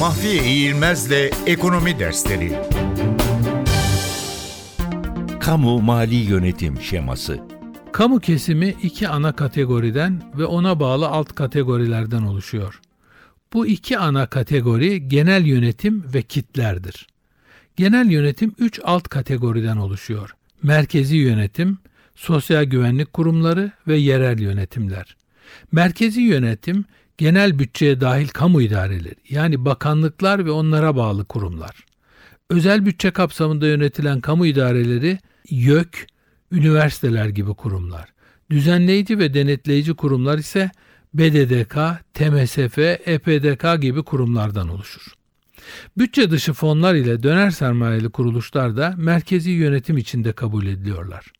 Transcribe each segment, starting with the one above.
Mahfiye İğilmez'le Ekonomi Dersleri Kamu Mali Yönetim Şeması Kamu kesimi iki ana kategoriden ve ona bağlı alt kategorilerden oluşuyor. Bu iki ana kategori genel yönetim ve kitlerdir. Genel yönetim üç alt kategoriden oluşuyor. Merkezi yönetim, sosyal güvenlik kurumları ve yerel yönetimler. Merkezi yönetim, genel bütçeye dahil kamu idareleri yani bakanlıklar ve onlara bağlı kurumlar. Özel bütçe kapsamında yönetilen kamu idareleri YÖK, üniversiteler gibi kurumlar. Düzenleyici ve denetleyici kurumlar ise BDDK, TMSF, EPDK gibi kurumlardan oluşur. Bütçe dışı fonlar ile döner sermayeli kuruluşlar da merkezi yönetim içinde kabul ediliyorlar.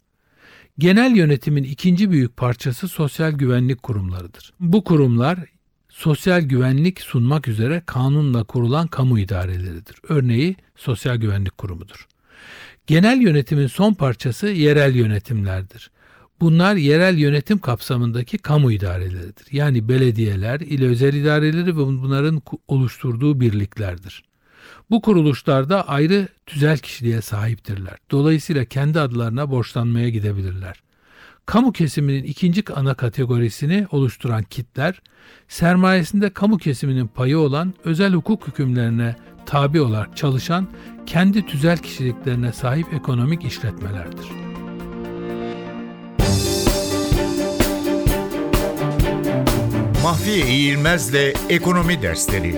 Genel yönetimin ikinci büyük parçası sosyal güvenlik kurumlarıdır. Bu kurumlar sosyal güvenlik sunmak üzere kanunla kurulan kamu idareleridir. Örneği Sosyal Güvenlik Kurumu'dur. Genel yönetimin son parçası yerel yönetimlerdir. Bunlar yerel yönetim kapsamındaki kamu idareleridir. Yani belediyeler, il özel idareleri ve bunların oluşturduğu birliklerdir. Bu kuruluşlarda ayrı tüzel kişiliğe sahiptirler. Dolayısıyla kendi adlarına borçlanmaya gidebilirler. Kamu kesiminin ikinci ana kategorisini oluşturan kitler, sermayesinde kamu kesiminin payı olan özel hukuk hükümlerine tabi olarak çalışan kendi tüzel kişiliklerine sahip ekonomik işletmelerdir. Mahfiye İğilmez'le Ekonomi Dersleri